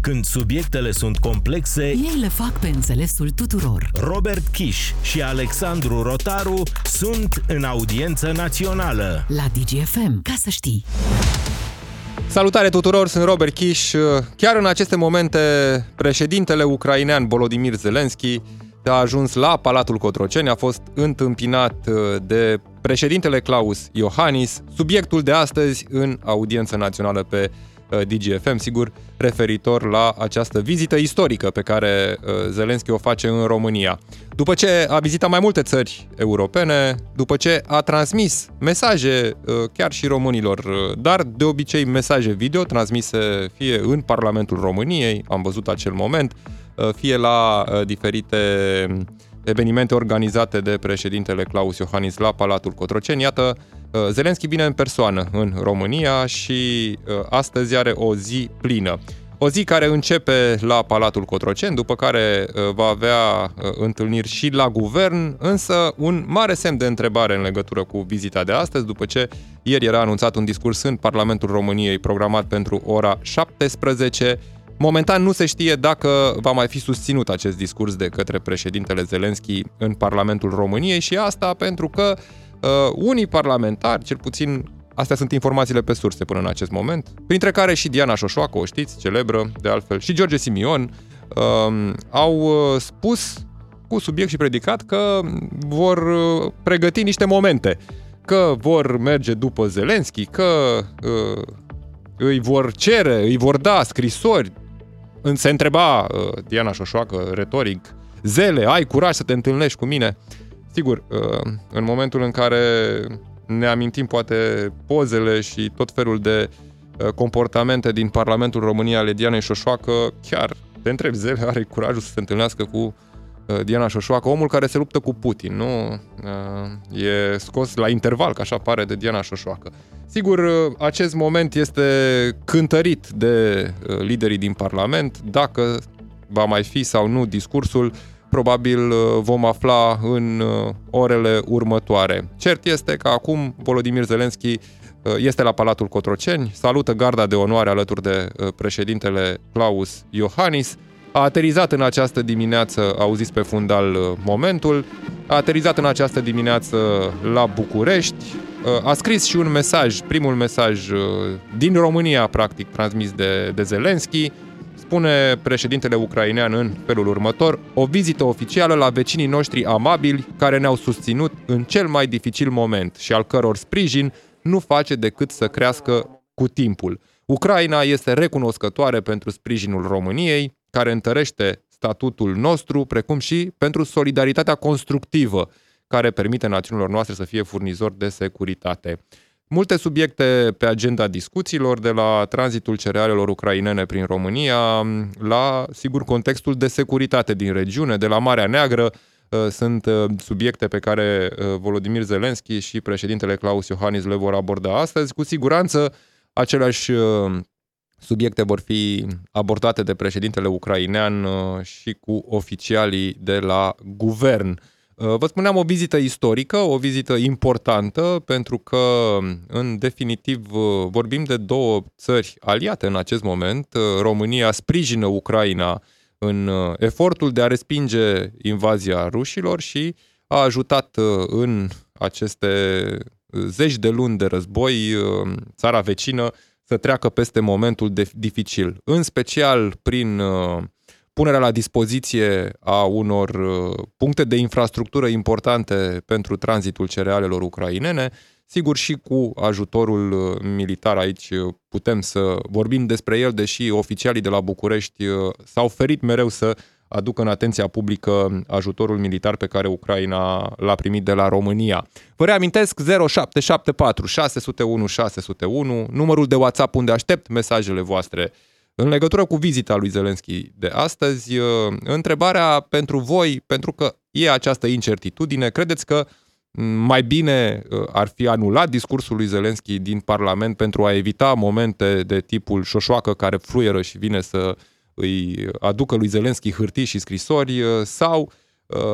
Când subiectele sunt complexe, Ei le fac pe înțelesul tuturor. Robert Kiș și Alexandru Rotaru sunt în audiență națională. La DGFM, ca să știi. Salutare tuturor, sunt Robert Kiș. Chiar în aceste momente, președintele ucrainean Volodymyr Zelensky a ajuns la Palatul Cotroceni, a fost întâmpinat uh, de președintele Claus Iohannis, subiectul de astăzi în audiență națională pe uh, DGFM, sigur, referitor la această vizită istorică pe care uh, Zelensky o face în România. După ce a vizitat mai multe țări europene, după ce a transmis mesaje chiar și românilor, dar de obicei mesaje video transmise fie în Parlamentul României, am văzut acel moment, fie la diferite evenimente organizate de președintele Claus Iohannis la Palatul Cotroceni. Iată, Zelenski vine în persoană în România și astăzi are o zi plină. O zi care începe la Palatul Cotroceni, după care va avea întâlniri și la guvern, însă un mare semn de întrebare în legătură cu vizita de astăzi, după ce ieri era anunțat un discurs în Parlamentul României programat pentru ora 17, Momentan nu se știe dacă va mai fi susținut acest discurs de către președintele Zelenski în Parlamentul României și asta pentru că uh, unii parlamentari, cel puțin astea sunt informațiile pe surse până în acest moment, printre care și Diana Șoșoacă, o știți, celebră, de altfel, și George Simion, uh, au uh, spus cu subiect și predicat că vor uh, pregăti niște momente, că vor merge după Zelenski, că uh, îi vor cere, îi vor da scrisori se întreba uh, Diana Șoșoacă, retoric, Zele, ai curaj să te întâlnești cu mine? Sigur, uh, în momentul în care ne amintim poate pozele și tot felul de uh, comportamente din Parlamentul României ale Dianei Șoșoacă, chiar te întreb, Zele are curajul să se întâlnească cu uh, Diana Șoșoacă, omul care se luptă cu Putin, nu? Uh, e scos la interval, că așa pare, de Diana Șoșoacă. Sigur, uh, acest moment este cântărit de uh, liderii din Parlament. Dacă va mai fi sau nu discursul, probabil uh, vom afla în orele următoare. Cert este că acum Volodymyr Zelensky este la Palatul Cotroceni, salută garda de onoare alături de președintele Klaus Iohannis, a aterizat în această dimineață, auziți pe fundal momentul, a aterizat în această dimineață la București, a scris și un mesaj, primul mesaj uh, din România, practic, transmis de, de Zelensky. Spune președintele ucrainean în felul următor, o vizită oficială la vecinii noștri amabili care ne-au susținut în cel mai dificil moment și al căror sprijin nu face decât să crească cu timpul. Ucraina este recunoscătoare pentru sprijinul României, care întărește statutul nostru, precum și pentru solidaritatea constructivă care permite națiunilor noastre să fie furnizori de securitate. Multe subiecte pe agenda discuțiilor, de la tranzitul cerealelor ucrainene prin România, la, sigur, contextul de securitate din regiune, de la Marea Neagră, uh, sunt uh, subiecte pe care uh, Volodymyr Zelensky și președintele Claus Iohannis le vor aborda astăzi. Cu siguranță, aceleași subiecte vor fi abordate de președintele ucrainean și cu oficialii de la guvern. Uh, vă spuneam o vizită istorică, o vizită importantă, pentru că, în definitiv, uh, vorbim de două țări aliate în acest moment. Uh, România sprijină Ucraina în efortul de a respinge invazia rușilor și a ajutat în aceste zeci de luni de război țara vecină să treacă peste momentul de dificil, în special prin punerea la dispoziție a unor uh, puncte de infrastructură importante pentru tranzitul cerealelor ucrainene, sigur și cu ajutorul uh, militar aici uh, putem să vorbim despre el, deși oficialii de la București s-au ferit mereu să aducă în atenția publică ajutorul militar pe care Ucraina l-a primit de la România. Vă reamintesc 0774 601 601, numărul de WhatsApp unde aștept mesajele voastre în legătură cu vizita lui Zelensky de astăzi, uh, întrebarea pentru voi, pentru că e această incertitudine, credeți că mai bine uh, ar fi anulat discursul lui Zelensky din Parlament pentru a evita momente de tipul șoșoacă care fluieră și vine să îi aducă lui Zelensky hârtii și scrisori uh, sau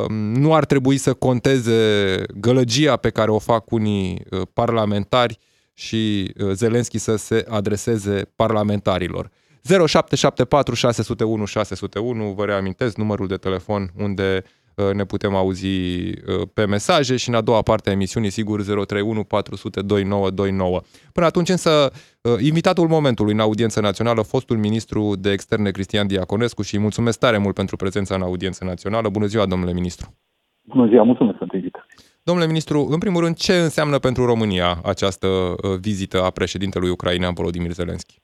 nu ar trebui să conteze gălăgia pe care o fac unii parlamentari și Zelensky să se adreseze parlamentarilor. 0774 601 601, vă reamintesc numărul de telefon unde uh, ne putem auzi uh, pe mesaje și în a doua parte a emisiunii, sigur, 031 400 2929. Până atunci însă, uh, invitatul momentului în audiență națională, fostul ministru de externe Cristian Diaconescu și îi mulțumesc tare mult pentru prezența în audiență națională. Bună ziua, domnule ministru! Bună ziua, mulțumesc pentru invitație! Domnule ministru, în primul rând, ce înseamnă pentru România această vizită a președintelui ucrainean Volodymyr Zelensky?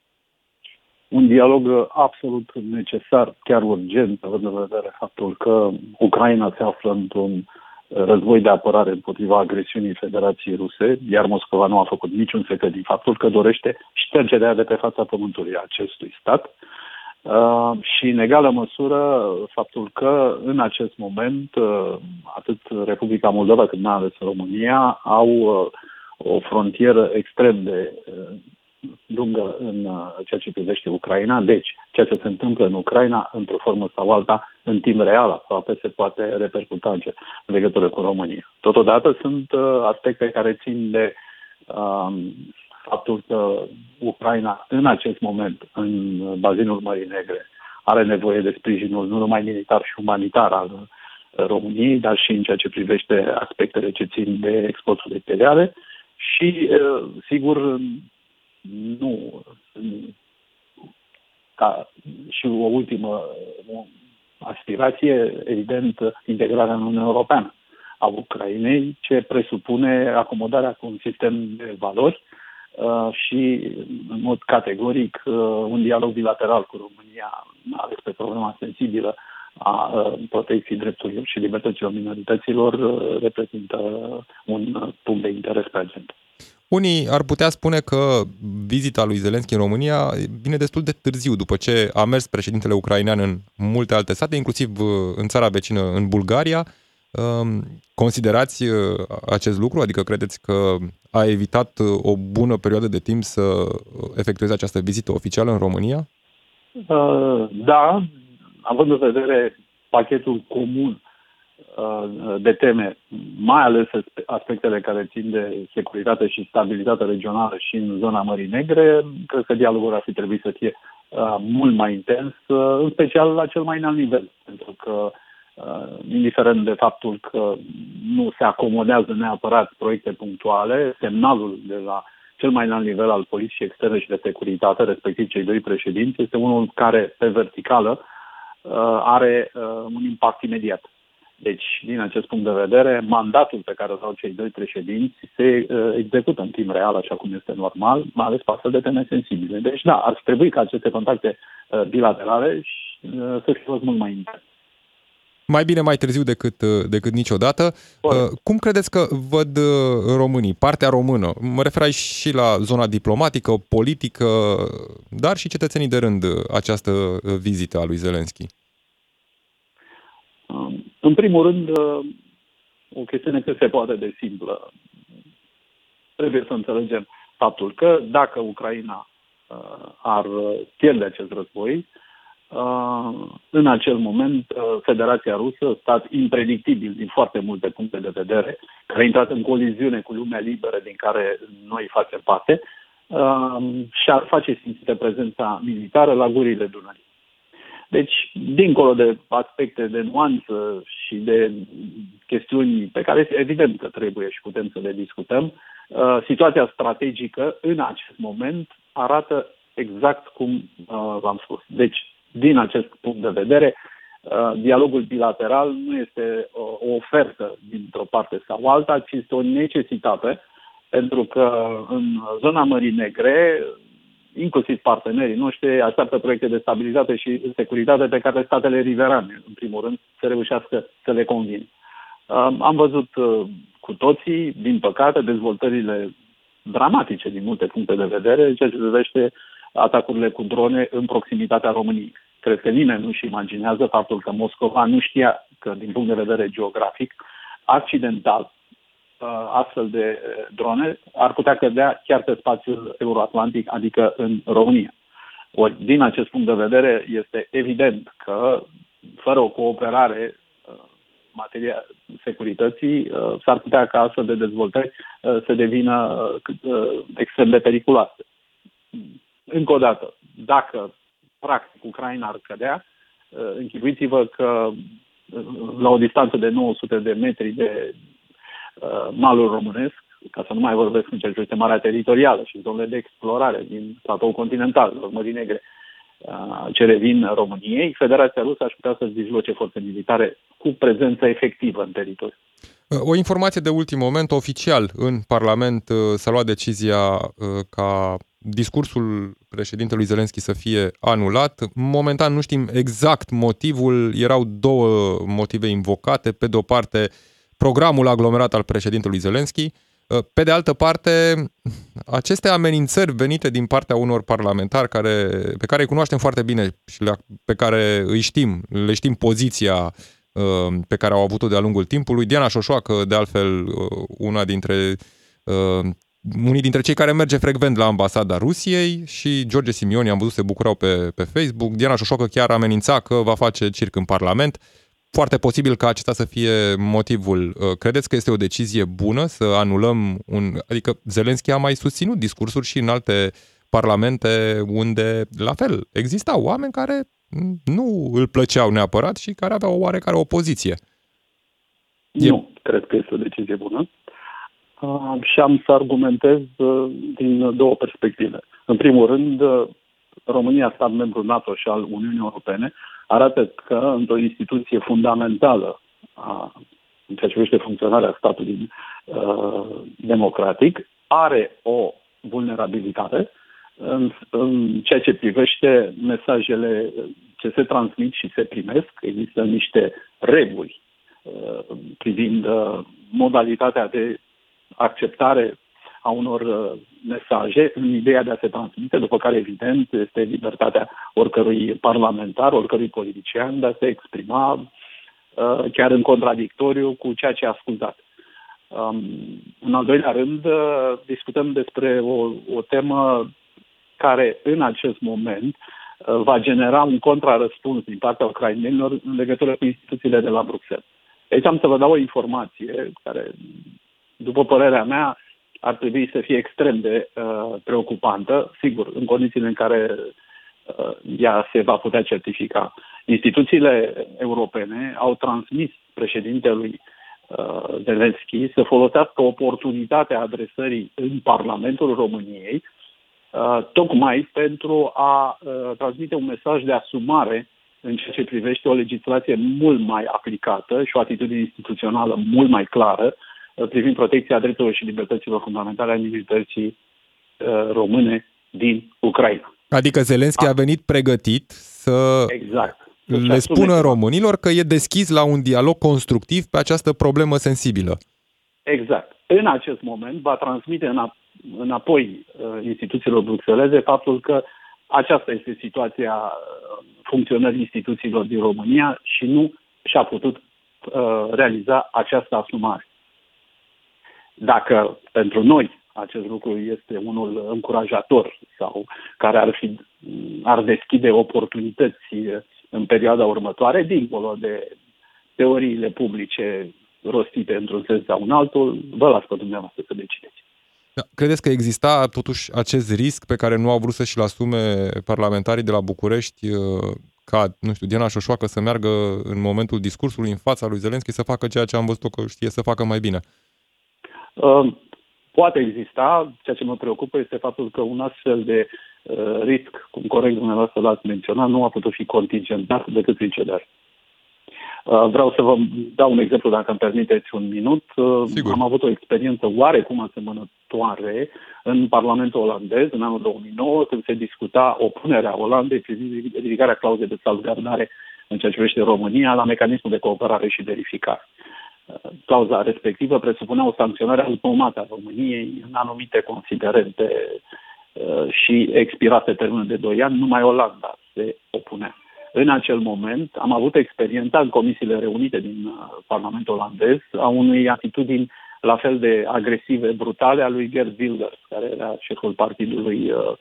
Un dialog uh, absolut necesar, chiar urgent, având în vedere faptul că Ucraina se află într-un uh, război de apărare împotriva agresiunii Federației Ruse, iar Moscova nu a făcut niciun secret din faptul că dorește ștergerea de pe fața pământului acestui stat. Uh, și în egală măsură faptul că în acest moment uh, atât Republica Moldova cât mai ales România au uh, o frontieră extrem de uh, lungă în uh, ceea ce privește Ucraina. Deci, ceea ce se întâmplă în Ucraina, într-o formă sau alta, în timp real, aproape se poate repercuta în legătură cu România. Totodată sunt uh, aspecte care țin de um, faptul că Ucraina, în acest moment, în bazinul Mării Negre, are nevoie de sprijinul nu numai militar și umanitar al uh, României, dar și în ceea ce privește aspectele ce țin de exportul de cereale și, sigur, nu ca și o ultimă aspirație, evident, integrarea în Uniunea Europeană a Ucrainei, ce presupune acomodarea cu un sistem de valori uh, și, în mod categoric, uh, un dialog bilateral cu România, ales pe problema sensibilă a uh, protecției drepturilor și libertăților minorităților, reprezintă un punct de interes pe agenda. Unii ar putea spune că vizita lui Zelenski în România vine destul de târziu, după ce a mers președintele ucrainean în multe alte state, inclusiv uh, în țara vecină, în Bulgaria. Um, considerați uh, acest lucru? Adică credeți că a evitat uh, o bună perioadă de timp să efectueze această vizită oficială în România? Da, având în vedere pachetul comun Uh, de teme, mai ales aspectele care țin de securitate și stabilitate regională și în zona Mării Negre, cred că dialogul ar fi trebuit să fie uh, mult mai intens, uh, în special la cel mai înalt nivel, pentru că indiferent de faptul că nu se acomodează neapărat proiecte punctuale, semnalul de la cel mai înalt nivel al poliției externe și de securitate, respectiv cei doi președinți, este unul care, pe verticală, are un impact imediat. Deci, din acest punct de vedere, mandatul pe care îl au cei doi președinți se uh, execută în timp real, așa cum este normal, mai ales pe astfel de teme sensibile. Deci, da, ar trebui ca aceste contacte uh, bilaterale uh, să fie fost mult mai intense. Mai bine mai târziu decât, uh, decât niciodată. Uh, cum credeți că văd uh, românii, partea română? Mă refer aici și la zona diplomatică, politică, dar și cetățenii de rând această vizită a lui Zelenski. Um, în primul rând, uh, o chestiune cât se poate de simplă. Trebuie să înțelegem faptul că dacă Ucraina uh, ar pierde acest război, uh, în acel moment Federația Rusă, stat impredictibil din foarte multe puncte de vedere, care a intrat în coliziune cu lumea liberă din care noi facem parte, și-ar face simțită prezența militară la gurile Dunării. Deci, dincolo de aspecte de nuanță și de chestiuni pe care evident că trebuie și putem să le discutăm, uh, situația strategică în acest moment arată exact cum uh, v-am spus. Deci, din acest punct de vedere, uh, dialogul bilateral nu este o ofertă dintr-o parte sau alta, ci este o necesitate, pentru că în zona Mării Negre inclusiv partenerii noștri, așteaptă proiecte de stabilitate și securitate pe care statele riverane, în primul rând, să reușească să le convin. Am văzut uh, cu toții, din păcate, dezvoltările dramatice din multe puncte de vedere, ceea ce privește atacurile cu drone în proximitatea României. Cred că nimeni nu-și imaginează faptul că Moscova nu știa că, din punct de vedere geografic, accidental, Uh, astfel de uh, drone ar putea cădea chiar pe spațiul euroatlantic, adică în România. Ori, din acest punct de vedere, este evident că, fără o cooperare uh, materia securității, s-ar putea ca astfel de dezvoltări să devină extrem de periculoase. Încă o dată, dacă practic, Ucraina ar cădea, închipuiți-vă că la o distanță de 900 de metri de malul românesc, ca să nu mai vorbesc în ceea ce este marea teritorială și zonele de explorare din platou continental, Mării Negre, ce revin României, Federația Rusă aș putea să-ți disloce forțe militare cu prezență efectivă în teritoriu. O informație de ultim moment, oficial, în Parlament s-a luat decizia ca discursul președintelui Zelenski să fie anulat. Momentan nu știm exact motivul, erau două motive invocate. Pe de o parte, programul aglomerat al președintelui Zelenski, pe de altă parte, aceste amenințări venite din partea unor parlamentari care, pe care îi cunoaștem foarte bine și la, pe care îi știm, le știm poziția uh, pe care au avut-o de-a lungul timpului. Diana Șoșoacă, de altfel, uh, una dintre uh, unii dintre cei care merge frecvent la ambasada Rusiei și George Simioni, am văzut, se bucurau pe, pe Facebook. Diana Șoșoacă chiar amenința că va face circ în Parlament. Foarte posibil ca acesta să fie motivul. Uh, credeți că este o decizie bună să anulăm un... Adică Zelenski a mai susținut discursuri și în alte parlamente unde, la fel, existau oameni care nu îl plăceau neapărat și care aveau o oarecare opoziție. Nu, e... cred că este o decizie bună. Uh, și am să argumentez uh, din două perspective. În primul rând, uh, România, stat membru NATO și al Uniunii Europene, arată că într-o instituție fundamentală a, în ceea ce privește funcționarea statului uh, democratic, are o vulnerabilitate în, în ceea ce privește mesajele ce se transmit și se primesc. Există niște reguli uh, privind uh, modalitatea de acceptare a unor uh, mesaje în ideea de a se transmite, după care, evident, este libertatea oricărui parlamentar, oricărui politician de a se exprima uh, chiar în contradictoriu cu ceea ce a ascultat. Um, în al doilea rând, uh, discutăm despre o, o temă care, în acest moment, va genera un contrarăspuns din partea ucrainenilor în legătură cu instituțiile de la Bruxelles. Aici am să vă dau o informație care, după părerea mea, ar trebui să fie extrem de uh, preocupantă, sigur, în condițiile în care uh, ea se va putea certifica. Instituțiile europene au transmis președintelui uh, Zelensky să folosească oportunitatea adresării în Parlamentul României uh, tocmai pentru a uh, transmite un mesaj de asumare în ceea ce privește o legislație mult mai aplicată și o atitudine instituțională mult mai clară Uh, privind protecția drepturilor și libertăților fundamentale a minorității uh, române din Ucraina. Adică Zelenski a venit pregătit să exact. le spună românilor că e deschis la un dialog constructiv pe această problemă sensibilă. Exact. În acest moment va transmite înapoi uh, instituțiilor bruxeleze faptul că aceasta este situația funcționării instituțiilor din România și nu și-a putut realiza această asumare. Dacă pentru noi acest lucru este unul încurajator sau care ar, fi, ar deschide oportunități în perioada următoare, dincolo de teoriile publice rostite într-un sens sau un altul, vă las pe dumneavoastră să decideți. Da. Credeți că exista totuși acest risc pe care nu au vrut să și-l asume parlamentarii de la București uh, ca, nu știu, Diana Șoșoacă să meargă în momentul discursului în fața lui Zelenski să facă ceea ce am văzut că știe să facă mai bine? Ehm, poate exista, ceea ce mă preocupă este faptul că un astfel de uh, risc, cum corect dumneavoastră l-ați menționat, nu a putut fi contingentat decât prin cedare. Uh, vreau să vă dau un exemplu, dacă îmi permiteți un minut. Uh, Sigur. Am avut o experiență oarecum asemănătoare în Parlamentul olandez în anul 2009, când se discuta opunerea Olandei privind ridicarea clauzei de salvgardare în ceea ce privește România la mecanismul de cooperare și verificare clauza respectivă presupunea o sancționare automată a României în anumite considerente uh, și expirate termenul de 2 ani, numai Olanda se opunea. În acel moment am avut experiența în comisiile reunite din uh, Parlamentul olandez a unei atitudini la fel de agresive, brutale a lui Gerd Wilders, care era șeful partidului uh, Uh,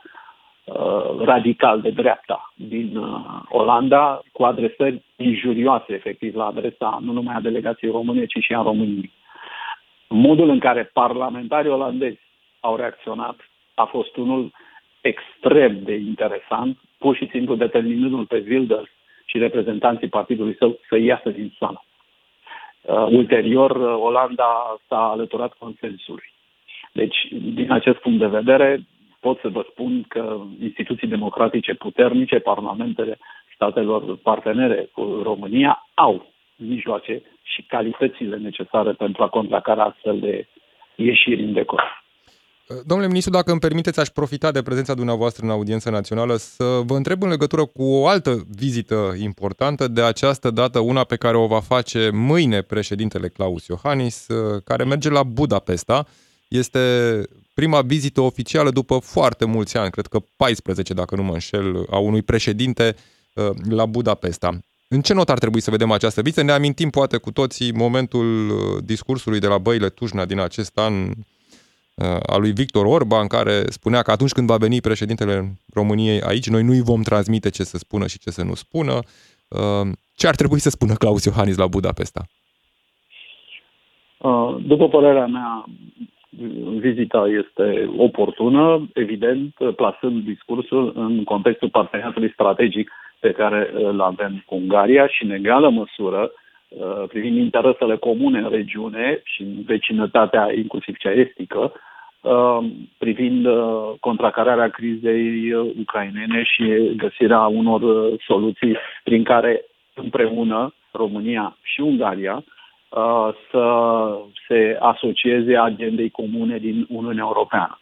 radical de dreapta din uh, Olanda, cu adresări injurioase, efectiv, la adresa nu numai a delegației române, ci și a României. Modul în care parlamentarii olandezi au reacționat a fost unul extrem de interesant pur și simplu determinându-l pe Wilders și reprezentanții partidului său să iasă din sală. Uh, ulterior, uh, Olanda s-a alăturat consensului. Deci, din acest punct de vedere, pot să vă spun că instituții democratice puternice, parlamentele statelor partenere cu România, au mijloace și calitățile necesare pentru a contracara astfel de ieșiri în decor. Domnule ministru, dacă îmi permiteți, aș profita de prezența dumneavoastră în audiență națională să vă întreb în legătură cu o altă vizită importantă, de această dată una pe care o va face mâine președintele Claus Iohannis, care merge la Budapesta. Este prima vizită oficială după foarte mulți ani, cred că 14, dacă nu mă înșel, a unui președinte uh, la Budapesta. În ce not ar trebui să vedem această vizită? Ne amintim poate cu toții momentul uh, discursului de la Băile Tujna din acest an a lui Victor Orban, care spunea că atunci când va veni președintele României aici, noi nu-i vom transmite ce să spună și ce să nu spună. Uh, ce ar trebui să spună Claus Iohannis la Budapesta? Uh, după părerea mea, vizita este oportună, evident, plasând discursul în contextul parteneriatului strategic pe care îl avem cu Ungaria și, în egală măsură, uh, privind interesele comune în regiune și în vecinătatea, inclusiv cea estică, Um, privind uh, contracararea crizei uh, ucrainene și găsirea unor uh, soluții prin care împreună România și Ungaria să se asocieze agendei comune din Uniunea Europeană.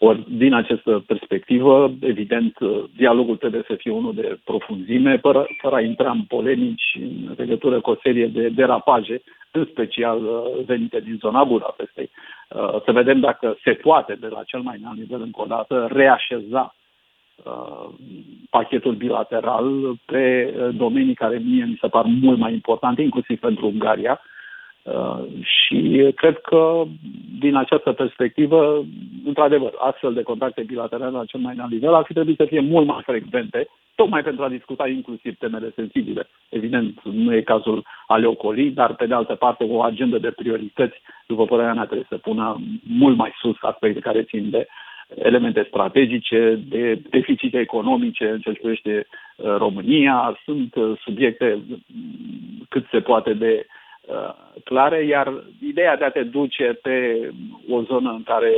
Ori, din această perspectivă, evident, dialogul trebuie să fie unul de profunzime, fără, fără a intra în polemici în legătură cu o serie de derapaje, în special uh, venite din zona Budapestei. Uh, să vedem dacă se poate, de la cel mai înalt nivel încă o dată, reașeza uh, pachetul bilateral pe domenii care mie mi se par mult mai importante, inclusiv pentru Ungaria, Uh, și cred că, din această perspectivă, într-adevăr, astfel de contacte bilaterale la cel mai înalt nivel ar fi trebuit să fie mult mai frecvente, tocmai pentru a discuta inclusiv temele sensibile. Evident, nu e cazul a le ocoli, dar, pe de altă parte, o agendă de priorități, după părerea mea, trebuie să pună mult mai sus aspecte care țin de elemente strategice, de deficite economice în ce privește uh, România. Sunt uh, subiecte cât se poate de Uh, clare, iar ideea de a te duce pe o zonă în care,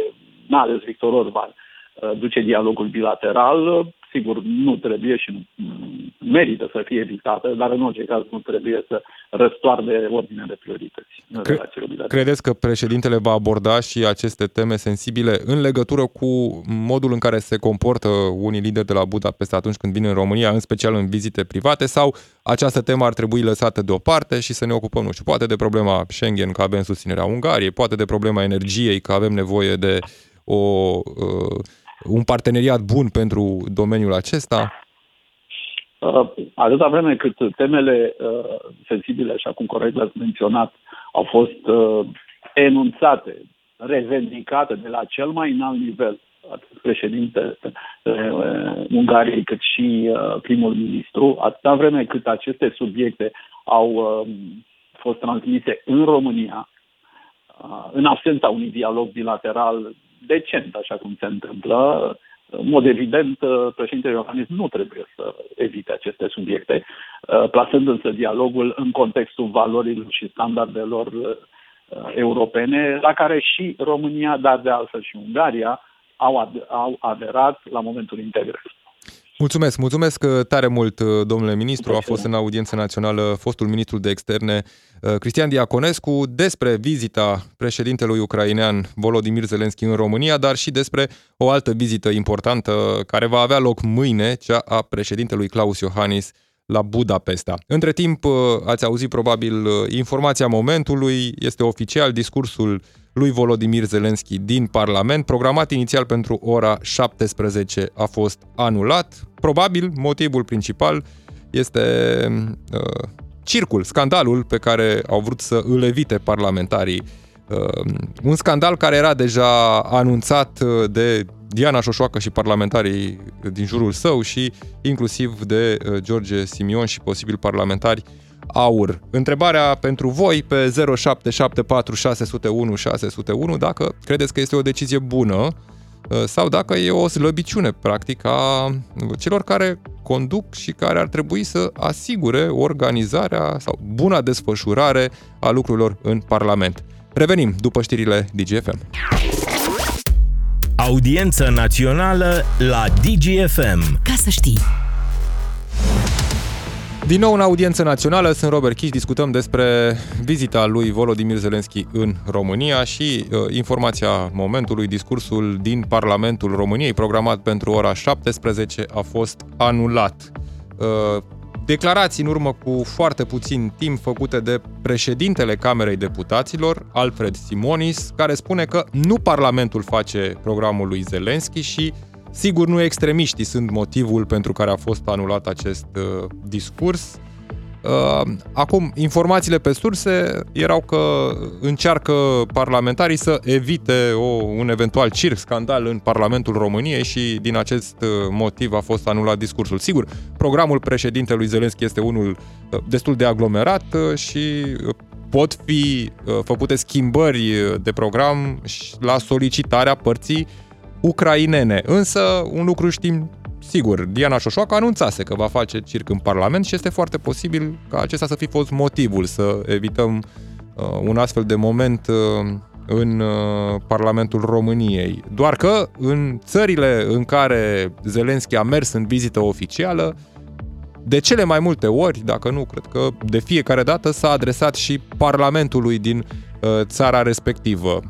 mai ales Victor Orban, uh, duce dialogul bilateral, sigur, nu trebuie și nu merită să fie evitată, dar în orice caz nu trebuie să răstoarde ordinea de priorități. Cre- credeți că președintele va aborda și aceste teme sensibile în legătură cu modul în care se comportă unii lideri de la Budapesta atunci când vin în România, în special în vizite private, sau această temă ar trebui lăsată deoparte și să ne ocupăm, nu știu, poate de problema Schengen, că avem susținerea Ungariei, poate de problema energiei, că avem nevoie de o uh, un parteneriat bun pentru domeniul acesta? Uh, atâta vreme cât temele uh, sensibile, așa cum corect l-ați menționat, au fost uh, enunțate, revendicate de la cel mai înalt nivel, atât președinte uh, Ungariei cât și uh, primul ministru, atâta vreme cât aceste subiecte au uh, fost transmise în România, uh, în absența unui dialog bilateral decent, așa cum se întâmplă. În mod evident, președintele Iohannis nu trebuie să evite aceste subiecte, plasând însă dialogul în contextul valorilor și standardelor uh, europene, la care și România, dar de altfel și Ungaria, au, ad- au aderat la momentul integrării. Mulțumesc, mulțumesc uh, tare mult, uh, domnule ministru. A fost în audiență națională fostul ministru de externe uh, Cristian Diaconescu despre vizita președintelui ucrainean Volodymyr Zelensky în România, dar și despre o altă vizită importantă care va avea loc mâine, cea a președintelui Claus Iohannis la Budapesta. Între timp, ați auzit probabil informația momentului, este oficial discursul lui Volodymyr Zelensky din Parlament, programat inițial pentru ora 17, a fost anulat. Probabil motivul principal este uh, circul, scandalul pe care au vrut să îl evite parlamentarii. Uh, un scandal care era deja anunțat uh, de Diana Șoșoacă și parlamentarii din jurul său și inclusiv de uh, George Simion și posibil parlamentari aur. Întrebarea pentru voi pe 0774 601 601 dacă credeți că este o decizie bună sau dacă e o slăbiciune, practic, a celor care conduc și care ar trebui să asigure organizarea sau buna desfășurare a lucrurilor în Parlament. Revenim după știrile DGFM. Audiență națională la DGFM. Ca să știi. Din nou în audiență națională, sunt Robert Kiș, discutăm despre vizita lui Volodymyr Zelensky în România și uh, informația momentului, discursul din Parlamentul României, programat pentru ora 17, a fost anulat. Uh, declarații în urmă cu foarte puțin timp făcute de președintele Camerei Deputaților, Alfred Simonis, care spune că nu Parlamentul face programul lui Zelensky și Sigur, nu extremiștii sunt motivul pentru care a fost anulat acest uh, discurs. Uh, acum, informațiile pe surse erau că încearcă parlamentarii să evite o, un eventual circ, scandal în Parlamentul României și din acest uh, motiv a fost anulat discursul. Sigur, programul președintelui Zelenski este unul uh, destul de aglomerat uh, și uh, pot fi uh, făcute schimbări de program la solicitarea părții ucrainene. Însă, un lucru știm sigur, Diana Șoșoacă anunțase că va face circ în Parlament și este foarte posibil ca acesta să fi fost motivul să evităm uh, un astfel de moment uh, în uh, Parlamentul României. Doar că în țările în care Zelenski a mers în vizită oficială, de cele mai multe ori, dacă nu, cred că de fiecare dată s-a adresat și Parlamentului din uh, țara respectivă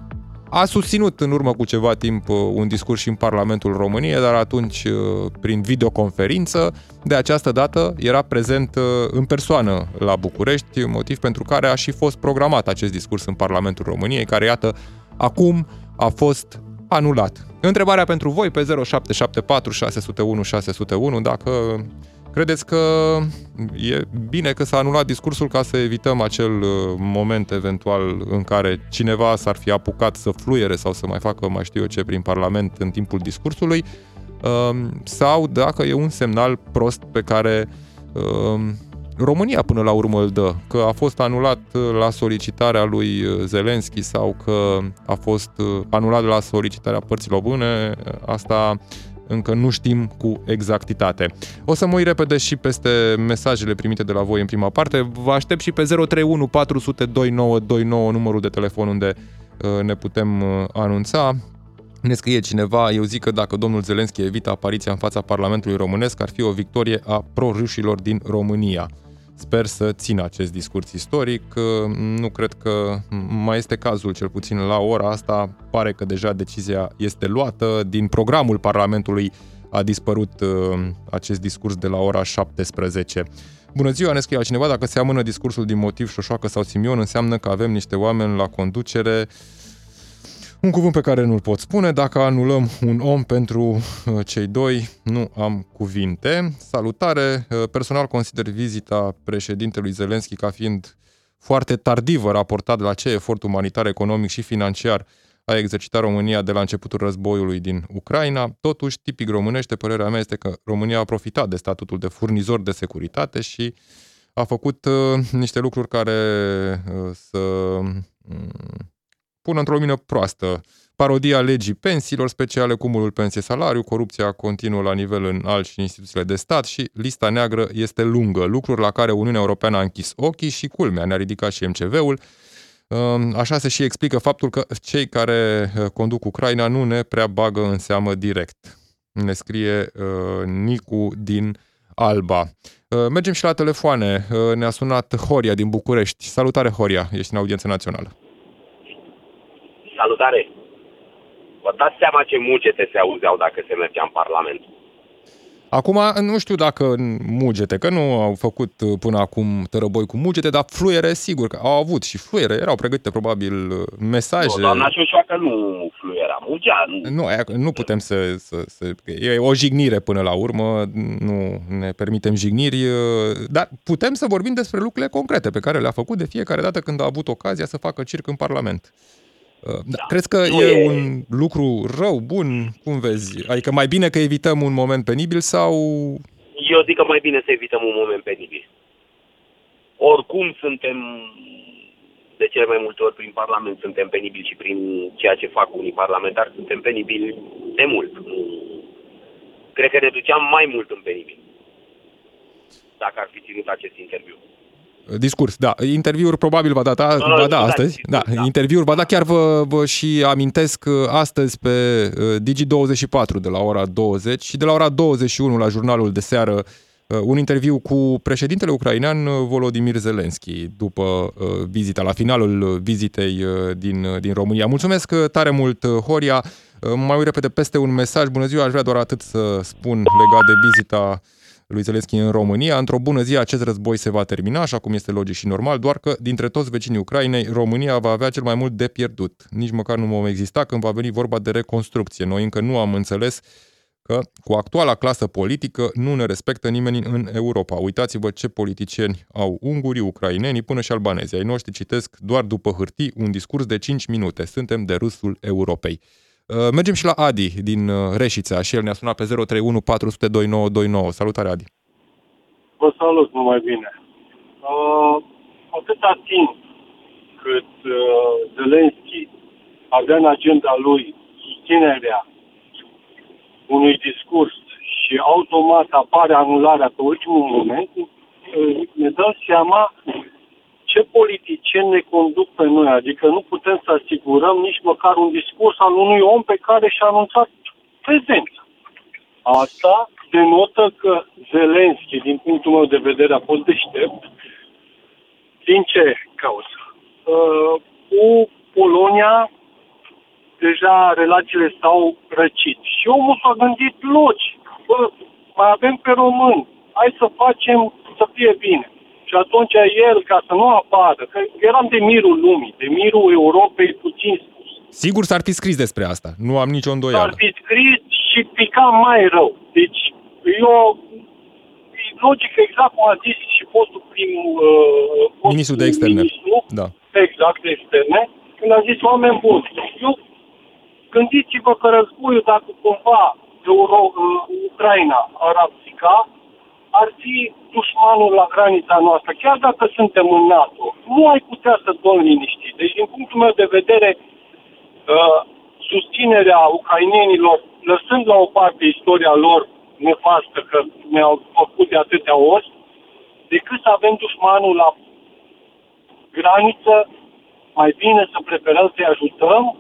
a susținut în urmă cu ceva timp uh, un discurs și în Parlamentul României, dar atunci uh, prin videoconferință. De această dată era prezent uh, în persoană la București, motiv pentru care a și fost programat acest discurs în Parlamentul României, care, iată, acum a fost anulat. Întrebarea pentru voi pe 0774 601 601 dacă Credeți că e bine că s-a anulat discursul ca să evităm acel uh, moment eventual în care cineva s-ar fi apucat să fluiere sau să mai facă mai știu eu ce prin Parlament în timpul discursului? Um, sau dacă e un semnal prost pe care um, România până la urmă îl dă, că a fost anulat uh, la solicitarea lui uh, Zelenski sau că a fost anulat la solicitarea părților bune, asta încă nu știm cu exactitate. O să mă uit repede și peste mesajele primite de la voi în prima parte. Vă aștept și pe 031 400 2929 numărul de telefon unde uh, ne putem uh, anunța. Ne scrie cineva, eu zic că dacă domnul Zelenski evită apariția în fața Parlamentului Românesc, ar fi o victorie a pro-rușilor din România. Sper să țină acest discurs istoric. Nu cred că mai este cazul, cel puțin la ora asta. Pare că deja decizia este luată. Din programul Parlamentului a dispărut uh, acest discurs de la ora 17. Bună ziua, ne scrie altcineva, dacă se amână discursul din motiv Șoșoacă sau Simion, înseamnă că avem niște oameni la conducere un cuvânt pe care nu-l pot spune, dacă anulăm un om pentru uh, cei doi, nu am cuvinte. Salutare, uh, personal consider vizita președintelui Zelenski ca fiind foarte tardivă raportat la ce efort umanitar, economic și financiar a exercitat România de la începutul războiului din Ucraina. Totuși, tipic românește, părerea mea este că România a profitat de statutul de furnizor de securitate și a făcut uh, niște lucruri care uh, să um, pună într-o lumină proastă. Parodia legii pensiilor speciale, cumulul pensie-salariu, corupția continuă la nivel înalt și în instituțiile de stat și lista neagră este lungă. Lucruri la care Uniunea Europeană a închis ochii și culmea ne-a ridicat și MCV-ul. Ehm, așa se și explică faptul că cei care eh, conduc Ucraina nu ne prea bagă în seamă direct. Ne scrie uh, Nicu din Alba. Uh, mergem și la telefoane. Uh, ne-a sunat Horia din București. Salutare, Horia. Ești în audiență națională. Salutare! Vă dați seama ce mugete se auzeau dacă se mergea în Parlament. Acum, nu știu dacă mugete, că nu au făcut uh, până acum tărăboi cu mugete, dar fluiere, sigur că au avut și fluiere, erau pregătite probabil uh, mesaje. Nu, doamna Șoșoacă nu fluiera, mugea. Nu, nu putem să, să, să... E o jignire până la urmă, nu ne permitem jigniri, uh, dar putem să vorbim despre lucrurile concrete pe care le-a făcut de fiecare dată când a avut ocazia să facă circ în Parlament. Uh, da. Crezi că e, e un lucru rău, bun? Cum vezi? Adică mai bine că evităm un moment penibil sau... Eu zic că mai bine să evităm un moment penibil. Oricum suntem de cele mai multe ori prin Parlament suntem penibili și prin ceea ce fac unii parlamentari suntem penibili de mult. Cred că ne duceam mai mult în penibil dacă ar fi ținut acest interviu. Discurs, da. Interviuri probabil va da, Nu, nu, va da da, astăzi. discurs, Da, da. interviuri va da. Chiar vă, vă și amintesc uh, astăzi pe uh, Digi24 de la ora 20 și de la ora 21 la jurnalul de seară uh, un interviu cu președintele ucrainean uh, Volodymyr Zelensky după uh, vizita, la finalul vizitei uh, din, uh, din România. Mulțumesc uh, tare mult, uh, Horia. Uh, Mai uit repede peste un mesaj. Bună ziua, aș vrea doar atât să spun legat de vizita lui Zelensky în România. Într-o bună zi acest război se va termina, așa cum este logic și normal, doar că dintre toți vecinii Ucrainei, România va avea cel mai mult de pierdut. Nici măcar nu vom exista când va veni vorba de reconstrucție. Noi încă nu am înțeles că cu actuala clasă politică nu ne respectă nimeni în Europa. Uitați-vă ce politicieni au ungurii, ucrainenii, până și albanezii. Ai noștri citesc doar după hârtii un discurs de 5 minute. Suntem de râsul Europei. Uh, Mergem și la Adi din uh, Reșița și el ne-a sunat pe 031 400 2929. Salutare, Adi! Vă salut, numai bine. Uh, atâta timp cât uh, Zelensky avea în agenda lui susținerea unui discurs și automat apare anularea pe ultimul moment, uh, ne dăm seama ce politicieni ne conduc pe noi. Adică nu putem să asigurăm nici măcar un discurs al unui om pe care și-a anunțat prezența. Asta denotă că Zelensky, din punctul meu de vedere, a fost deștept. Din ce cauză? Uh, cu Polonia deja relațiile s-au răcit. Și omul s-a gândit logic. Bă, mai avem pe români. Hai să facem să fie bine. Și atunci el, ca să nu apară, că eram de mirul lumii, de mirul Europei, puțin spus. Sigur s-ar fi scris despre asta, nu am nicio S-ar îndoială. fi scris și pica mai rău. Deci, eu, e logic exact cum a zis și fostul prim... Uh, fostul Ministrul de externe. Ministru, Da. exact, de externe, când a zis oameni buni. Eu, gândiți-vă că războiul, dacă cumva Euro, uh, Ucraina ar abdica, ar fi dușmanul la granița noastră. Chiar dacă suntem în NATO, nu ai putea să dormi liniștit. Deci, din punctul meu de vedere, uh, susținerea ucrainenilor, lăsând la o parte istoria lor nefastă, că ne-au făcut de atâtea ori, decât să avem dușmanul la graniță, mai bine să preferăm să-i ajutăm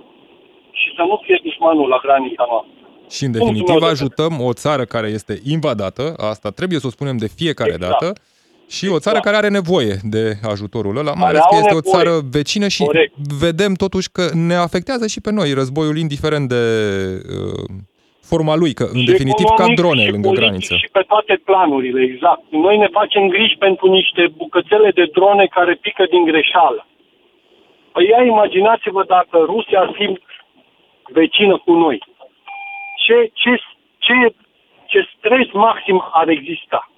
și să nu fie dușmanul la granița noastră. Și în Punctul definitiv meu de ajutăm o țară care este invadată, asta trebuie să o spunem de fiecare Exact. dată, și o țară Exact. care are nevoie de ajutorul ăla, mai Care ales că au este o nevoie. țară vecină și Corect. vedem totuși că ne afectează și pe noi războiul, indiferent de uh, forma lui, că în Și definitiv ca economic, drone și lângă politic, graniță. Și pe toate planurile, exact. Noi ne facem griji pentru niște bucățele de drone care pică din greșeală. Păi ia imaginați-vă dacă Rusia ar fi vecină cu noi. Ce, ce, ce, ce stres maxim ar exista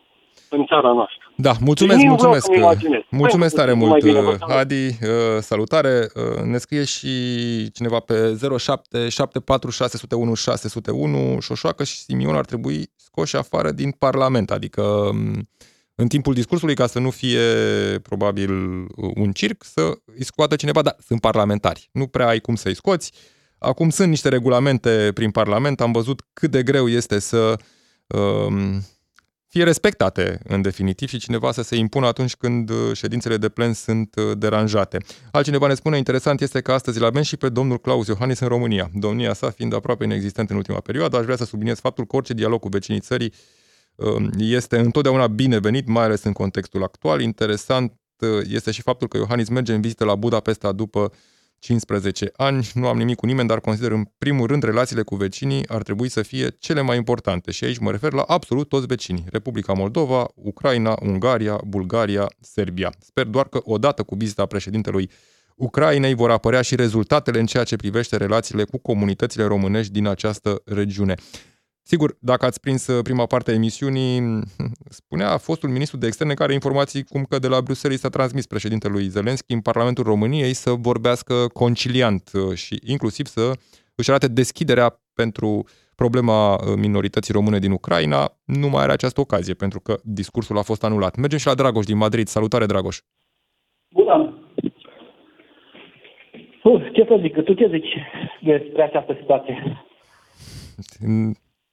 în țara noastră. Da, mulțumesc, Nici nu vreau mulțumesc. să-mi imaginez. Mulțumesc tare Mai mult, bine, vă uh, salut. Adi. uh, Salutare. Uh, Ne scrie și cineva pe 07 74 601 601 Șoșoacă și Simion ar trebui scoși afară din Parlament, adică um, în timpul discursului, ca să nu fie probabil un circ, să îi scoată cineva, dar sunt parlamentari. Nu prea ai cum să-i scoți. Acum sunt niște regulamente prin Parlament, am văzut cât de greu este să um, fie respectate în definitiv și cineva să se impună atunci când uh, ședințele de plen sunt uh, deranjate. Altcineva ne spune, interesant este că astăzi îl avem și pe domnul Claus Iohannis în România. Domnia sa fiind aproape inexistent în ultima perioadă, aș vrea să subliniez faptul că orice dialog cu vecinii țării uh, este întotdeauna binevenit, mai ales în contextul actual. Interesant uh, este și faptul că Iohannis merge în vizită la Budapesta după 15 ani. Nu am nimic cu nimeni, dar consider în primul rând relațiile cu vecinii ar trebui să fie cele mai importante și aici mă refer la absolut toți vecinii. Republica Moldova, Ucraina, Ungaria, Bulgaria, Serbia. Sper doar că odată cu vizita președintelui Ucrainei vor apărea și rezultatele în ceea ce privește relațiile cu comunitățile românești din această regiune. Sigur, dacă ați prins uh, prima parte a emisiunii, spunea fostul ministru de externe care informații cum că de la Bruxelles s-a transmis președintelui Zelenski în Parlamentul României să vorbească conciliant uh, și inclusiv să își arate deschiderea pentru problema uh, minorității române din Ucraina. Nu mai are această ocazie pentru că discursul a fost anulat. Mergem și la Dragoș din Madrid. Salutare, Dragoș! Bună! Uh, ce să zic, tu ce zici despre această situație?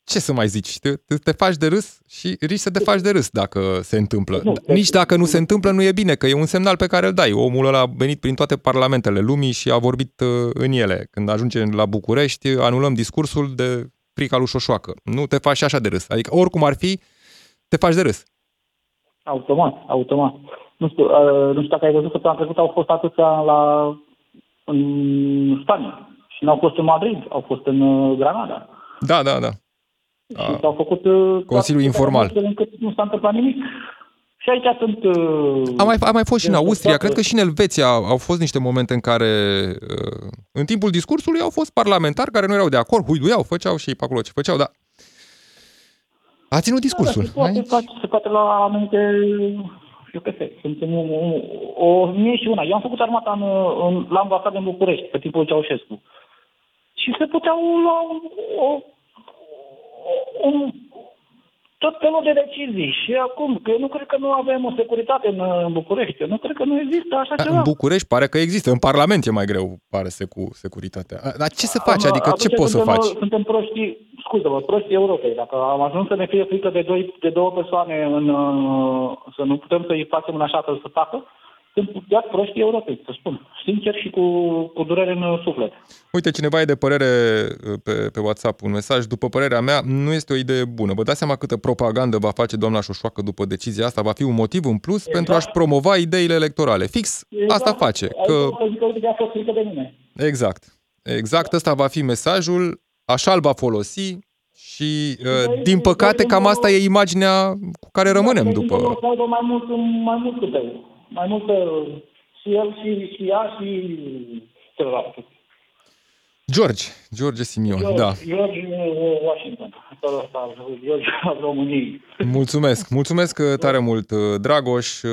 Ce să mai zici? Te, te faci de râs și riști să te faci de râs dacă se întâmplă. Nu, Nici dacă nu se întâmplă, nu e bine, că e un semnal pe care îl dai. Omul ăla a venit prin toate parlamentele lumii și a vorbit uh, în ele. Când ajunge la București, anulăm discursul de frica lui Șoșoacă. Nu te faci așa de râs. Adică oricum ar fi, te faci de râs. Automat, automat. Nu știu, uh, nu știu dacă ai văzut că pe trecut au fost atâția la, în Spania. Și nu au fost în Madrid, au fost în uh, Granada. Da, da, da. Și s-au făcut... uh, Consiliul toate informal. astfel Încât nu s-a întâmplat nimic. Și aici sunt... uh, A mai, a mai fost și în sunt Austria, toate- cred că și în Elveția au fost niște momente în care uh, în timpul discursului au fost parlamentari care nu erau de acord, huiduiau, făceau și ei pe acolo ce făceau, dar a ținut discursul. Da, se poate, Ai- face, se poate la anumite... Eu că sé, suntem o, o, o mie și una. Eu am făcut armata în, în, la ambasadă în București, pe timpul Ceaușescu. Și se puteau lua o, o, un, tot felul de decizii. Și acum, că eu nu cred că nu avem o securitate în, în București. Eu nu cred că nu există așa Da, ceva. În București pare că există, în Parlament e mai greu, pare să cu securitatea. A, Dar ce să faci? Adică ce Atunci poți să suntem, faci? Suntem proștii, scuză-mă, proștii Europei. Dacă am ajuns să ne fie frică de, doi, de două persoane, în, uh, să nu putem să-i facem în așa fel să facă, sunt chiar proștii Europei, să spun. Sincer și cu, cu durere în suflet. Uite, cineva e de părere uh, pe, pe WhatsApp, un mesaj. După părerea mea, nu este o idee bună. Vă dați seama câtă propagandă va face doamna Șoșoacă după decizia asta? Va fi un motiv în plus Exact. pentru a-și promova ideile electorale. Fix asta face. Că... Că... Zic că uite că a fost frică de mine. Exact. Exact, ăsta va fi mesajul, așa îl va folosi și, uh, din păcate, cam asta e imaginea cu care rămânem Da, după... Să aibă mai mult, mai mult cât el. Mai mult uh, și el și, și ea și celălalt. George, George Simion, da. George uh, Washington. Ăsta, George al României. Mulțumesc, mulțumesc uh, tare mult, uh, Dragoș. Uh,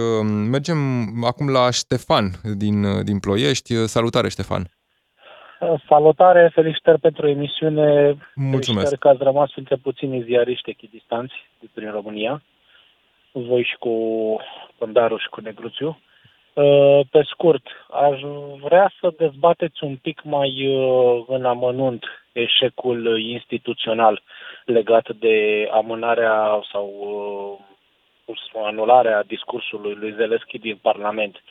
Mergem acum la Ștefan din, uh, din Ploiești. Uh, Salutare, Ștefan. Salutare, felicitări pentru emisiune. Mulțumesc. Felicitări că ați rămas printre puținii ziariști echidistanți prin România. Voi și cu Pândaruș și cu Negruțiu. Uh, Pe scurt, aș vrea să dezbateți un pic mai uh, în amănunt eșecul instituțional legat de amânarea sau uh, anularea discursului lui Zelensky din Parlament.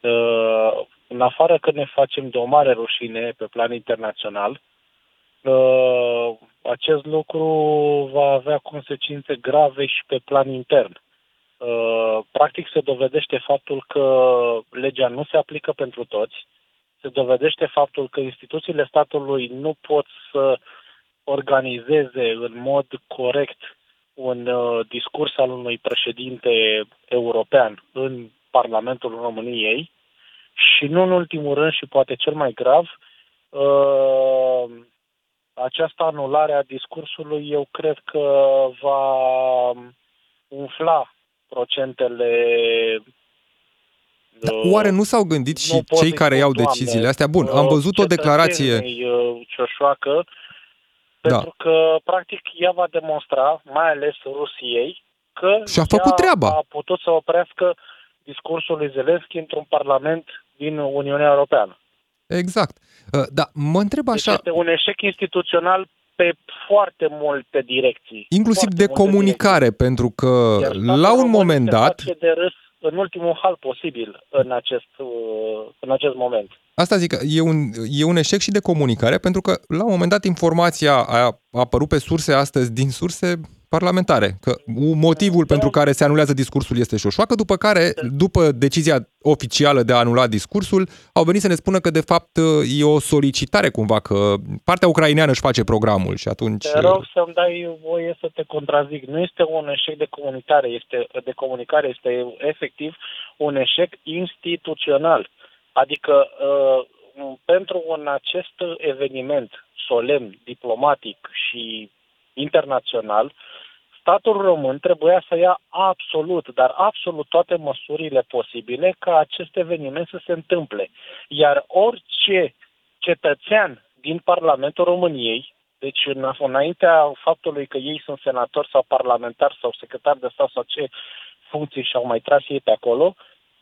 Uh, În afară că ne facem de o mare rușine pe plan internațional, uh, acest lucru va avea consecințe grave și pe plan intern. Uh, Practic se dovedește faptul că legea nu se aplică pentru toți, se dovedește faptul că instituțiile statului nu pot să organizeze în mod corect un uh, discurs al unui președinte european în Parlamentul României și nu în ultimul rând și poate cel mai grav, uh, această anulare a discursului eu cred că va umfla procentele Dar uh, oare nu s-au gândit și nu pot cei să-i care spun, iau Doamne, deciziile astea? Bun, am uh, văzut o declarație... cetățenii, uh, Cioșoacă, Da. pentru că, practic, ea va demonstra, mai ales Rusiei, că Și-a făcut ea treaba. a putut să oprească discursul lui Zelensky într-un parlament din Uniunea Europeană. Exact. Uh, Da, mă întreb Deci așa, este un eșec instituțional pe foarte multe direcții. inclusiv Foarte de multe comunicare, pentru că direcții. Iar statul la un român moment se dat, face de râs în ultimul hal posibil în acest, uh, în acest moment. Asta zic, e un, e un eșec și de comunicare, pentru că la un moment dat informația a apărut pe surse astăzi din surse parlamentare, că motivul Da. pentru care se anulează discursul este șoșoacă, după care, după decizia oficială de a anula discursul, au venit să ne spună că de fapt e o solicitare cumva, că partea ucraineană își face programul și atunci... Te rog să-mi dai voie să te contrazic. Nu este un eșec de comunicare, este, de comunicare, este efectiv un eșec instituțional. Adică uh, pentru un acest eveniment solemn, diplomatic și internațional, statul român trebuia să ia absolut, dar absolut toate măsurile posibile ca acest eveniment să se întâmple. Iar orice cetățean din Parlamentul României, deci în, înaintea faptului că ei sunt senatori sau parlamentari sau secretari de stat sau ce funcții și-au mai tras ei pe acolo,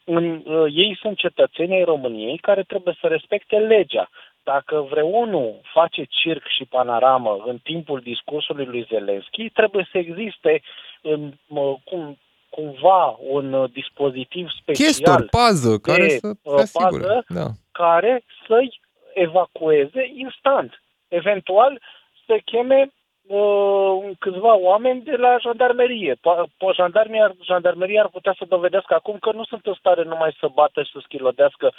în, uh, ei sunt cetățenii ai României care trebuie să respecte legea. Dacă vreunul face circ și panoramă în timpul discursului lui Zelenski, trebuie să existe în, mă, cum, cumva un uh, dispozitiv special Chestor, pază, care de, să uh, se asigure. pază Da. care să-i evacueze instant. Eventual să cheme uh, câțiva oameni de la jandarmerie. Po- po- jandarmia, jandarmeria ar putea să dovedească acum că nu sunt în stare numai să bată și să schilodească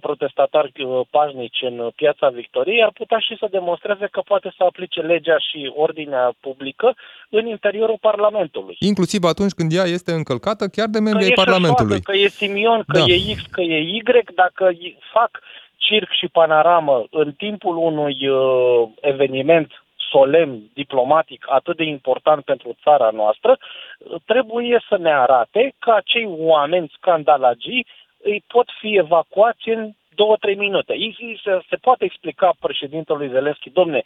protestatari uh, pașnici în uh, piața Victoriei, ar putea și să demonstreze că poate să aplice legea și ordinea publică în interiorul Parlamentului. Inclusiv atunci când ea este încălcată chiar de Că membrii ai e Parlamentului. Șoșoacă, că e Simion, că Da. e X, că e Y, dacă i- fac circ și panoramă în timpul unui uh, eveniment solemn, diplomatic, atât de important pentru țara noastră, uh, trebuie să ne arate că acei oameni scandalagii îi pot fi evacuați în două-trei minute. Ei- Se, se poate explica președintelui Zelenski, domne,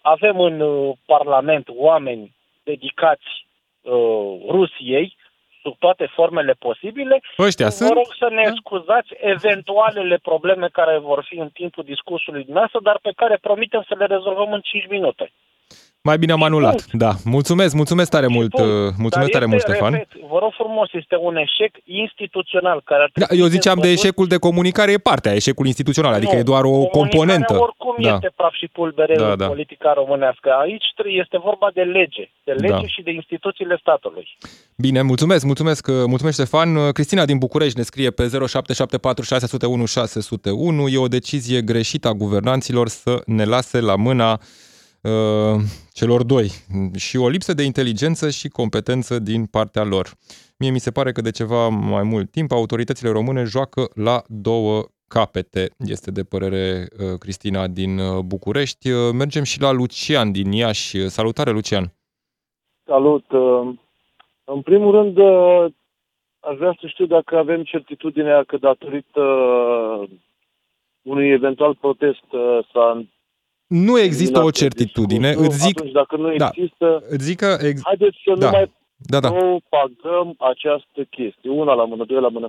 avem în uh, Parlament oameni dedicați uh, Rusiei, sub toate formele posibile. Ăștia Vă sunt? rog să ne Da. scuzați eventualele probleme care vor fi în timpul discursului dumneavoastră, dar pe care promitem să le rezolvăm în 5 minute. Mai bine am anulat. punct. Da. Mulțumesc, mulțumesc tare mult. Punct. uh, Mulțumesc Dar tare este, mult, Ștefan. Repet, vă rog frumos, este un eșec instituțional care ar Da, trebui eu ziceam de dezbătut. eșecul de comunicare, e partea eșecul instituțional, adică Nu, e doar o comunicarea componentă. oricum Da. este praf și pulbere Da, în da. politica românească. Aici trebuie- este vorba de lege, de lege Da. și de instituțiile statului. Bine, mulțumesc, mulțumesc, uh, mulțumesc Ștefan. Uh, Cristina din București ne scrie pe 0774 601 601. E o decizie greșită a guvernanților să ne lase la mâna uh, celor doi și o lipsă de inteligență și competență din partea lor. Mie mi se pare că de ceva mai mult timp autoritățile române joacă la două capete, este de părere uh, Cristina din uh, București. Uh, Mergem și la Lucian din Iași. Uh, Salutare, Lucian! Salut! uh, În primul rând, uh, aș vrea să știu dacă avem certitudinea că datorită uh, unui eventual protest uh, s-a Nu există o eliminat certitudine. discursul. Îți zic, Atunci, dacă nu da. există, îți zic că... Ex... haideți să Da. nu mai Da, da. propagăm această chestie. Una la mână, doi la mână.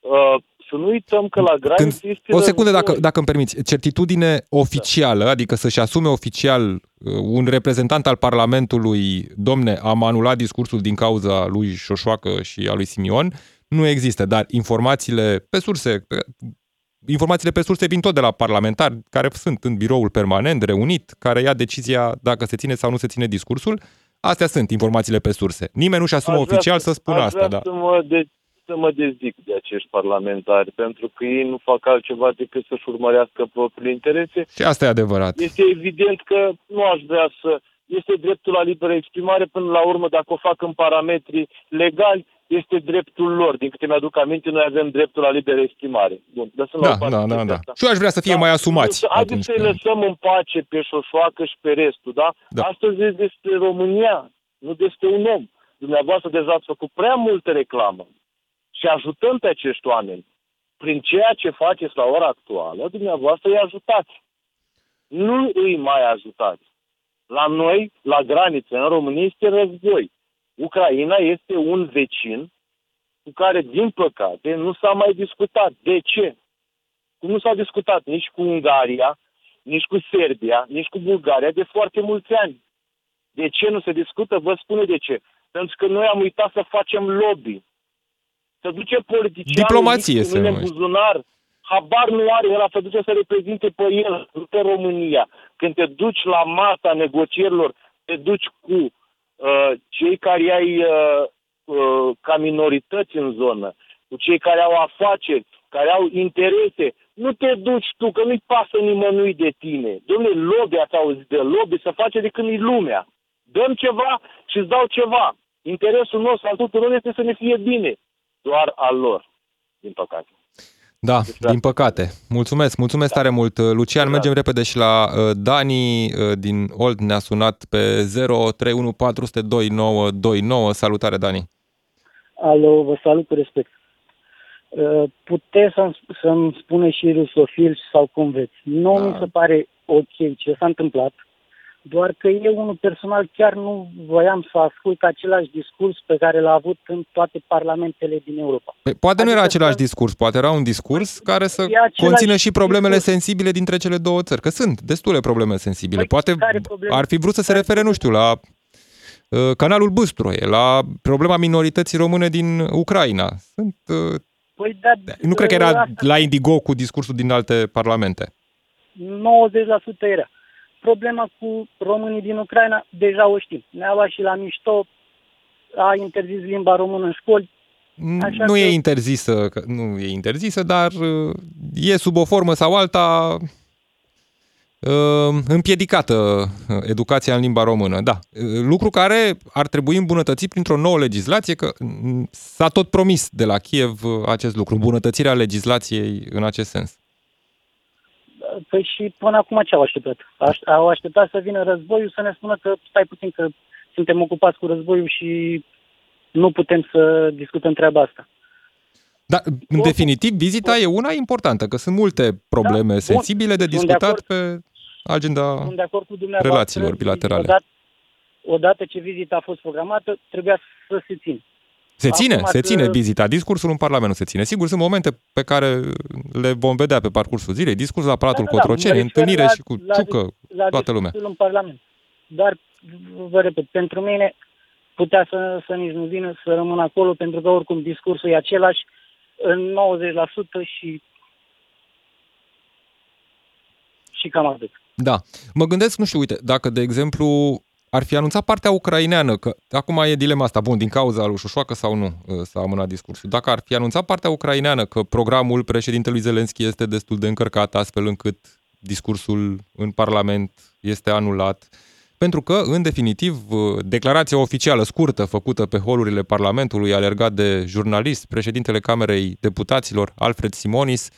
Uh, să nu uităm că la graniță este O secundă, război. dacă, dacă îmi permiți. Certitudine oficială, adică să-și asume oficial uh, un reprezentant al Parlamentului, domne, am anulat discursul din cauza lui Șoșoacă și a lui Simion, nu există, dar informațiile pe surse, pe- informațiile pe surse vin tot de la parlamentari care sunt în biroul permanent, reunit, care ia decizia dacă se ține sau nu se ține discursul. Astea sunt informațiile pe surse. Nimeni nu-și asumă Aș vrea oficial să spună aș asta, vrea da. Să mă, de, să mă dezic de acești parlamentari, pentru că ei nu fac altceva decât să-și urmărească propriile interese. Și asta e adevărat. Este evident că nu aș vrea să... Este dreptul la liberă exprimare, până la urmă, dacă o fac în parametri legali, este dreptul lor. Din câte mi-aduc aminte, noi avem dreptul la liberă exprimare. Bun, lăsăm la Da, o parte da, da, chestia da. asta. Și eu aș vrea să fie mai asumați. Da, Haideți atunci să-i când- lăsăm în pace pe șoșoacă și pe restul, da? Da. Astăzi este despre România, nu despre un om. Dumneavoastră deja ați făcut prea multă reclamă și ajutăm pe acești oameni. Prin ceea ce faceți la ora actuală, dumneavoastră îi ajutați. Nu îi mai ajutați. La noi, la graniță, în România, este război. Ucraina este un vecin cu care, din păcate, nu s-a mai discutat. De ce? Cum nu s-a discutat nici cu Ungaria, nici cu Serbia, nici cu Bulgaria de foarte mulți ani. De ce nu se discută? Vă spune de ce. Pentru că noi am uitat să facem lobby. Să duce politicianul Diplomație mic se cu mâine în numește. buzunar, habar nu are, ăla să duce să reprezinte pe el, nu pe România. Când te duci la masa negocierilor, te duci cu uh, cei care ai uh, uh, ca minorități în zonă, cu cei care au afaceri, care au interese. Nu te duci tu, că nu-i pasă nimănui de tine. Dom'le, lobby, ați auzit de lobby, să face de când e lumea. Dăm ceva și îți dau ceva. Interesul nostru al tuturor este să ne fie bine. Doar al lor, din păcate. Da, Deci, din păcate. Mulțumesc, mulțumesc tare mult, Lucian. Da. Mergem repede și la uh, Dani uh, din Old ne-a sunat pe 031402929. Salutare, Dani. Alo, vă salut cu respect. Uh, Puteți să-mi, să-mi spune și rusofil sau cum vreți. Nu Da. mi se pare ok ce s-a întâmplat, Doar că eu, unul personal, chiar nu voiam să ascult același discurs pe care l-a avut în toate parlamentele din Europa. Păi, poate nu era Adică același să- discurs, poate era un discurs care să e același conțină și problemele discurs. sensibile dintre cele două țări, că sunt destule probleme sensibile. Păi, Poate care probleme? ar fi vrut să se Care refere, nu știu, la uh, canalul Băstroie, la problema minorității române din Ucraina. Sunt, uh, Păi, da, nu cred că era asta- la Indigo cu discursul din alte parlamente. 90% era. Problema cu românii din Ucraina, deja o știm. Ne-a luat și la mișto, a interzis limba română în școli. Așa nu că- e interzisă, că- nu e interzisă, dar uh, e sub o formă sau alta uh, împiedicată uh, educația în limba română, da. Uh, Lucru care ar trebui îmbunătățit printr-o nouă legislație, că mm, s-a tot promis de la Kiev uh, acest lucru, îmbunătățirea legislației în acest sens. Păi și până acum ce au așteptat? Aș- Au așteptat să vină războiul, să ne spună că stai puțin că suntem ocupați cu războiul și nu putem să discutăm treaba asta. Dar, în Oricum- definitiv, vizita e una importantă, că sunt multe probleme Da, bun, sensibile de sunt de discutat acord. pe agenda Sunt de acord cu dumneavoastră. relațiilor bilaterale. Odată, odată ce vizita a fost programată, trebuia să se țină. Se ține, Acum se că- ține vizita. Discursul în Parlament nu se ține. Sigur, sunt momente pe care le vom vedea pe parcursul zilei. Discursul la Palatul Da, da, da, Cotroceni, mă refer întâlnire la- și cu la Ciucă, dis- la toată lumea. discursul în Parlament. Dar, vă repet, pentru mine putea să, să nici nu vină, să rămână acolo, pentru că oricum discursul e același în 90% și și cam atât. Da. Mă gândesc, nu știu, uite, dacă, de exemplu, ar fi anunțat partea ucraineană, că acum e dilema asta, bun, din cauza lui Șușoacă sau nu uh, s-a amânat discursul. Dacă ar fi anunțat partea ucraineană că programul președintelui Zelenski este destul de încărcat, astfel încât discursul în Parlament este anulat, pentru că, în definitiv, uh, declarația oficială scurtă făcută pe holurile Parlamentului, alergat de jurnalist, președintele Camerei Deputaților, Alfred Simonis,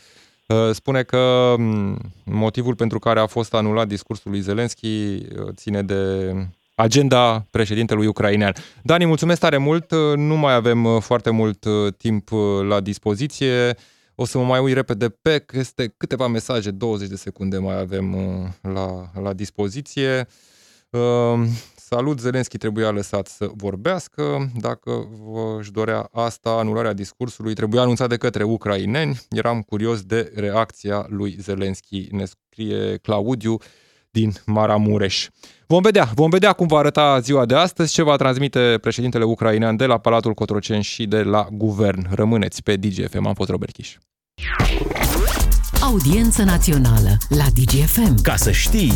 uh, spune că m, motivul pentru care a fost anulat discursul lui Zelenski uh, ține de agenda președintelui ucrainean. Dani, mulțumesc tare mult, uh, nu mai avem uh, foarte mult uh, timp uh, la dispoziție. O să mă mai uit repede pe este câteva mesaje, 20 de secunde mai avem uh, la, la dispoziție. Uh, Salut, Zelenski trebuia lăsat să vorbească. Dacă vă își dorea asta, anularea discursului trebuia anunțat de către ucraineni. Eram curios de reacția lui Zelenski, ne scrie Claudiu din Maramureș. Vom vedea, vom vedea cum va arăta ziua de astăzi, ce va transmite președintele ucrainean de la Palatul Cotroceni și de la guvern. Rămâneți pe DGFM, am fost Robert Chiș. Audiență națională la DGFM. Ca să știi...